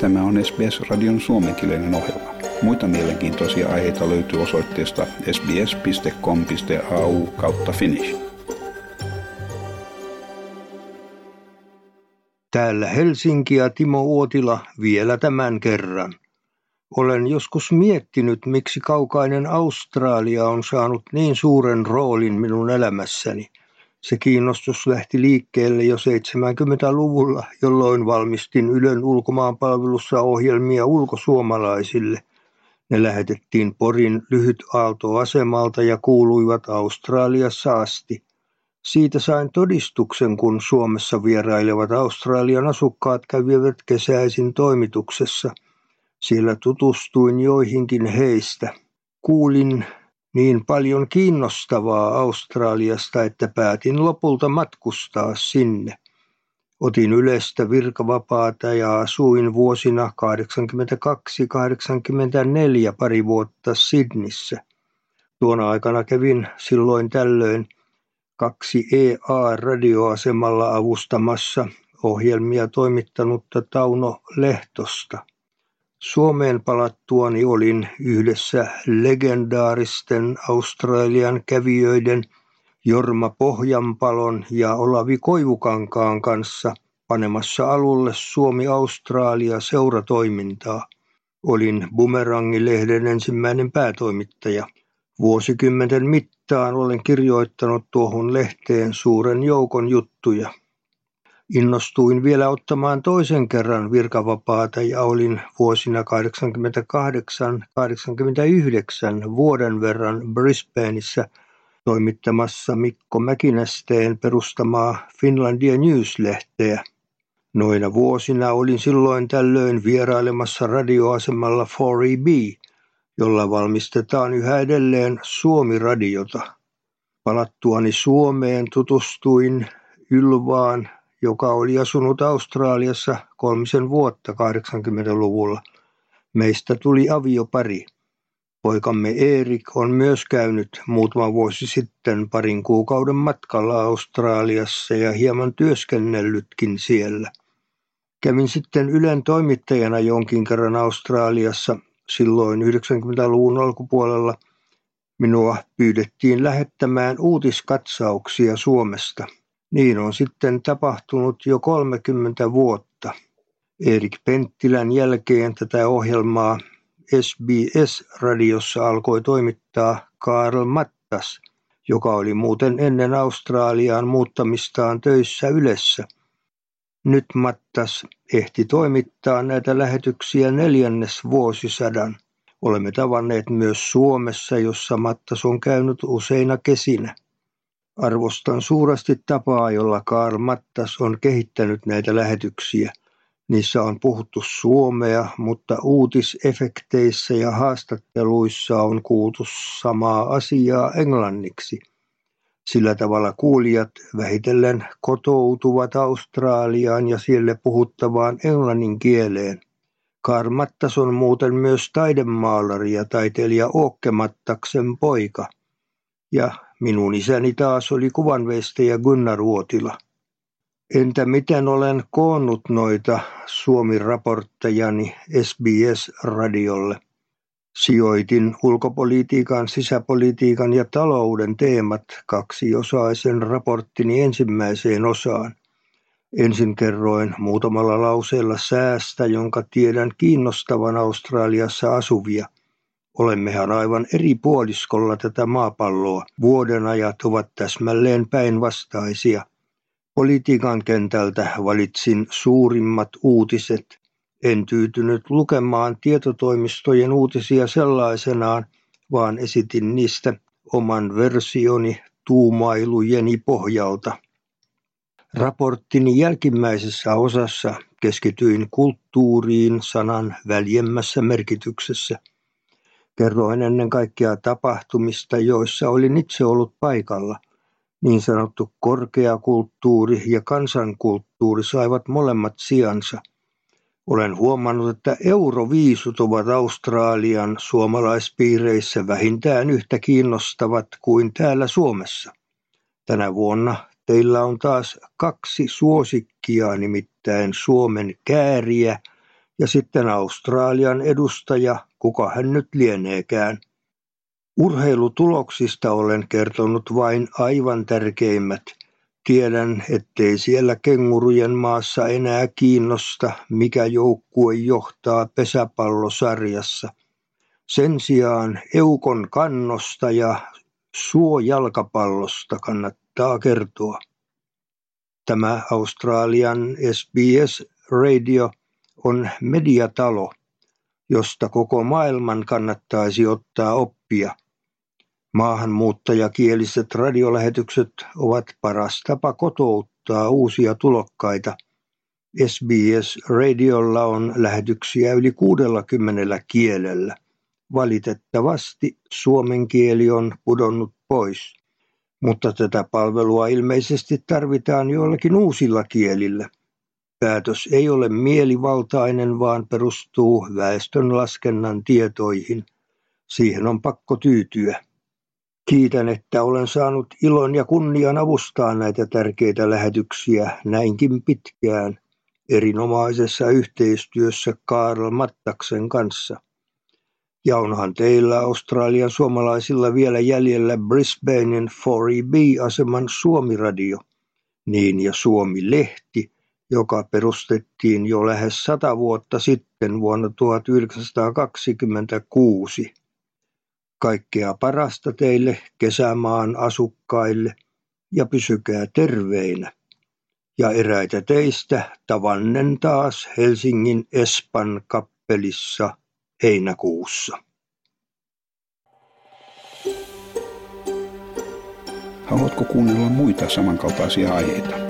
Tämä on SBS-radion suomenkielinen ohjelma. Muita mielenkiintoisia aiheita löytyy osoitteesta sbs.com.au kautta finnish. Täällä Helsinki ja Timo Uotila vielä tämän kerran. Olen joskus miettinyt, miksi kaukainen Australia on saanut niin suuren roolin minun elämässäni – se kiinnostus lähti liikkeelle jo 70-luvulla, jolloin valmistin Ylen ulkomaanpalvelussa ohjelmia ulkosuomalaisille. Ne lähetettiin Porin lyhytaaltoasemalta ja kuuluivat Australiassa asti. Siitä sain todistuksen, kun Suomessa vierailevat Australian asukkaat kävivät kesäisin toimituksessa. Siellä tutustuin joihinkin heistä. Kuulin niin paljon kiinnostavaa Australiasta, että päätin lopulta matkustaa sinne. Otin yleistä virkavapaata ja asuin vuosina 82-84 pari vuotta Sydnissä. Tuona aikana kävin silloin tällöin kaksi EA-radioasemalla avustamassa ohjelmia toimittanutta Tauno Lehtosta. Suomeen palattuani olin yhdessä legendaaristen Australian kävijöiden Jorma Pohjanpalon ja Olavi Koivukankaan kanssa panemassa alulle Suomi-Australia seuratoimintaa. Olin Bumerangi-lehden ensimmäinen päätoimittaja. Vuosikymmenten mittaan olen kirjoittanut tuohon lehteen suuren joukon juttuja. Innostuin vielä ottamaan toisen kerran virkavapaata ja olin vuosina 88-89 vuoden verran Brisbaneissa toimittamassa Mikko Mäkinästeen perustamaa Finlandia News-lehteä. Noina vuosina olin silloin tällöin vierailemassa radioasemalla 4EB, jolla valmistetaan yhä edelleen Suomi-radiota. Palattuani Suomeen tutustuin Ylvaan joka oli asunut Australiassa kolmisen vuotta 80-luvulla. Meistä tuli aviopari. Poikamme Erik on myös käynyt muutama vuosi sitten parin kuukauden matkalla Australiassa ja hieman työskennellytkin siellä. Kävin sitten Ylen toimittajana jonkin kerran Australiassa silloin 90-luvun alkupuolella. Minua pyydettiin lähettämään uutiskatsauksia Suomesta – niin on sitten tapahtunut jo 30 vuotta. Erik Penttilän jälkeen tätä ohjelmaa SBS-radiossa alkoi toimittaa Karl Mattas, joka oli muuten ennen Australiaan muuttamistaan töissä Ylessä. Nyt Mattas ehti toimittaa näitä lähetyksiä neljännes vuosisadan. Olemme tavanneet myös Suomessa, jossa Mattas on käynyt useina kesinä. Arvostan suuresti tapaa, jolla Karl Mattas on kehittänyt näitä lähetyksiä. Niissä on puhuttu suomea, mutta uutisefekteissä ja haastatteluissa on kuultu samaa asiaa englanniksi. Sillä tavalla kuulijat vähitellen kotoutuvat Australiaan ja siellä puhuttavaan englannin kieleen. Karl Mattas on muuten myös taidemaalari ja taiteilija Åke Mattaksen poika. Ja Minun isäni taas oli kuvanveistäjä Gunnar Uotila. Entä miten olen koonnut noita Suomi-raporttejani SBS-radiolle? Sijoitin ulkopolitiikan, sisäpolitiikan ja talouden teemat kaksiosaisen raporttini ensimmäiseen osaan. Ensin kerroin muutamalla lauseella säästä, jonka tiedän kiinnostavan Australiassa asuvia – Olemmehan aivan eri puoliskolla tätä maapalloa. Vuodenajat ovat täsmälleen päinvastaisia. Politiikan kentältä valitsin suurimmat uutiset. En tyytynyt lukemaan tietotoimistojen uutisia sellaisenaan, vaan esitin niistä oman versioni tuumailujeni pohjalta. Raporttini jälkimmäisessä osassa keskityin kulttuuriin sanan väljemmässä merkityksessä – Kerroin ennen kaikkea tapahtumista, joissa olin itse ollut paikalla. Niin sanottu korkeakulttuuri ja kansankulttuuri saivat molemmat sijansa. Olen huomannut, että euroviisut ovat Australian suomalaispiireissä vähintään yhtä kiinnostavat kuin täällä Suomessa. Tänä vuonna teillä on taas kaksi suosikkia, nimittäin Suomen kääriä ja sitten Australian edustaja, kuka hän nyt lieneekään. Urheilutuloksista olen kertonut vain aivan tärkeimmät. Tiedän, ettei siellä kengurujen maassa enää kiinnosta, mikä joukkue johtaa pesäpallosarjassa. Sen sijaan eukon kannosta ja suojalkapallosta kannattaa kertoa. Tämä Australian SBS Radio on mediatalo, josta koko maailman kannattaisi ottaa oppia. Maahanmuuttajakieliset radiolähetykset ovat paras tapa kotouttaa uusia tulokkaita. SBS Radiolla on lähetyksiä yli 60 kielellä. Valitettavasti suomen kieli on pudonnut pois, mutta tätä palvelua ilmeisesti tarvitaan joillakin uusilla kielillä. Päätös ei ole mielivaltainen, vaan perustuu väestönlaskennan tietoihin. Siihen on pakko tyytyä. Kiitän, että olen saanut ilon ja kunnian avustaa näitä tärkeitä lähetyksiä näinkin pitkään erinomaisessa yhteistyössä Karl Mattaksen kanssa. Ja onhan teillä Australian suomalaisilla vielä jäljellä Brisbanein 4EB-aseman Suomi-radio, niin ja Suomi-lehti, joka perustettiin jo lähes sata vuotta sitten vuonna 1926. Kaikkea parasta teille kesämaan asukkaille ja pysykää terveinä. Ja eräitä teistä tavannen taas Helsingin Espan kappelissa heinäkuussa. Haluatko kuunnella muita samankaltaisia aiheita?